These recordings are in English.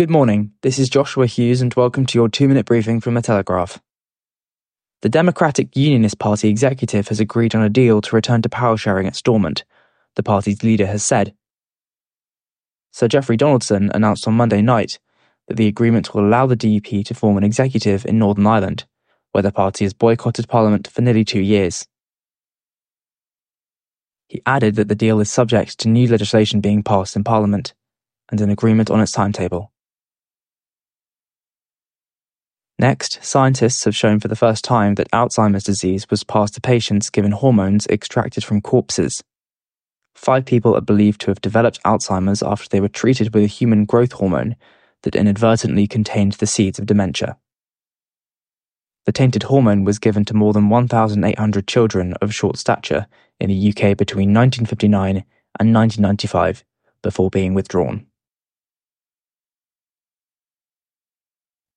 Good morning. This is Joshua Hughes, and welcome to your two minute briefing from The Telegraph. The Democratic Unionist Party executive has agreed on a deal to return to power sharing at Stormont, the party's leader has said. Sir Jeffrey Donaldson announced on Monday night that the agreement will allow the DUP to form an executive in Northern Ireland, where the party has boycotted Parliament for nearly two years. He added that the deal is subject to new legislation being passed in Parliament and an agreement on its timetable. Next, scientists have shown for the first time that Alzheimer's disease was passed to patients given hormones extracted from corpses. Five people are believed to have developed Alzheimer's after they were treated with a human growth hormone that inadvertently contained the seeds of dementia. The tainted hormone was given to more than 1,800 children of short stature in the UK between 1959 and 1995 before being withdrawn.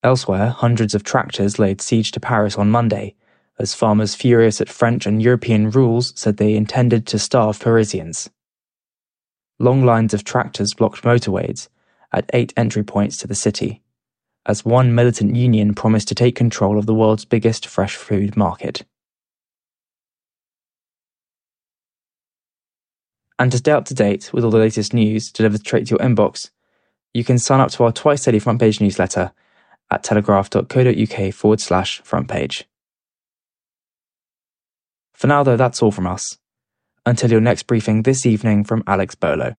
Elsewhere, hundreds of tractors laid siege to Paris on Monday, as farmers furious at French and European rules said they intended to starve Parisians. Long lines of tractors blocked motorways at eight entry points to the city, as one militant union promised to take control of the world's biggest fresh food market. And to stay up to date with all the latest news delivered straight to your inbox, you can sign up to our twice daily front page newsletter at telegraph.co.uk forward slash front page. For now, though, that's all from us. Until your next briefing this evening from Alex Bolo.